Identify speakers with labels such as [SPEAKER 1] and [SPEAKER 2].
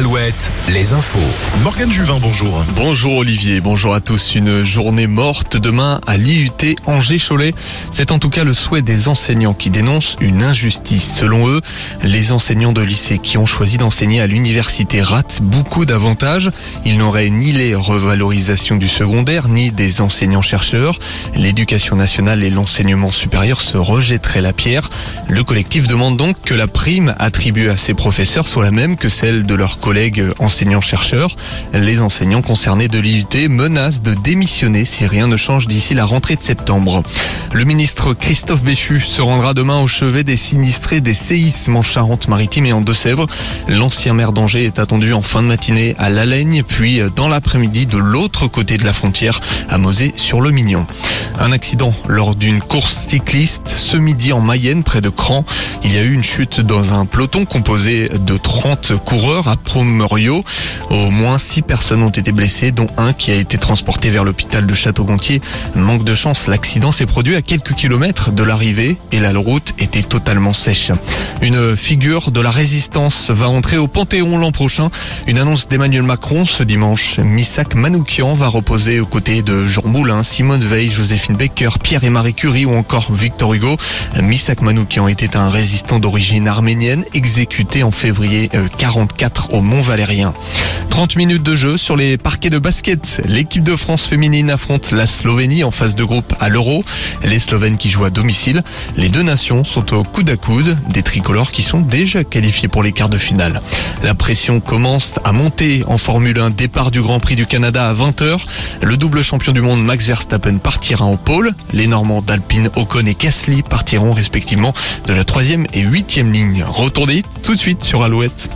[SPEAKER 1] Alouette, les infos.
[SPEAKER 2] Morgane Juvin, bonjour.
[SPEAKER 3] Bonjour Olivier, bonjour à tous. Une journée morte demain à l'IUT Angers-Cholet. C'est en tout cas le souhait des enseignants qui dénoncent une injustice. Selon eux, les enseignants de lycée qui ont choisi d'enseigner à l'université ratent beaucoup d'avantages. Ils n'auraient ni les revalorisations du secondaire, ni des enseignants-chercheurs. L'éducation nationale et l'enseignement supérieur se rejetteraient la pierre. Le collectif demande donc que la prime attribuée à ces professeurs soit la même que celle de leurs collègues enseignants-chercheurs. Les enseignants concernés de l'IUT menacent de démissionner si rien ne change d'ici la rentrée de septembre. Le ministre Christophe Béchu se rendra demain au chevet des sinistrés des séismes en Charente-Maritime et en Deux-Sèvres. L'ancien maire d'Angers est attendu en fin de matinée à Lalagne, puis dans l'après-midi de l'autre côté de la frontière, à Mosée sur le Mignon. Un accident lors d'une course cycliste ce midi en Mayenne, près de Cran. Il y a eu une chute dans un peloton composé de 30 coureurs à Promerio. Au moins 6 personnes ont été blessées, dont un qui a été transporté vers l'hôpital de Château-Gontier. Manque de chance, l'accident s'est produit à quelques kilomètres de l'arrivée et la route était totalement sèche. Une figure de la résistance va entrer au Panthéon l'an prochain. Une annonce d'Emmanuel Macron ce dimanche. Missak Manoukian va reposer aux côtés de Jean Moulin, Simone Veil, Joséphine Baker, Pierre et Marie Curie ou encore Victor Hugo. Misak Manoukian était un résistant d'origine arménienne exécuté en février 44 au Mont Valérien. 30 minutes de jeu sur les parquets de basket. L'équipe de France féminine affronte la Slovénie en phase de groupe à l'Euro. Les Slovènes qui jouent à domicile. Les deux nations sont au coude à coude. Des tricolores qui sont déjà qualifiés pour les quarts de finale. La pression commence à monter en Formule 1. Départ du Grand Prix du Canada à 20h. Le double champion du monde Max Verstappen partira pôle. Les Normands d'Alpine, Ocon et Gasly partiront respectivement de la troisième et huitième ligne. Retournez tout de suite sur Alouette.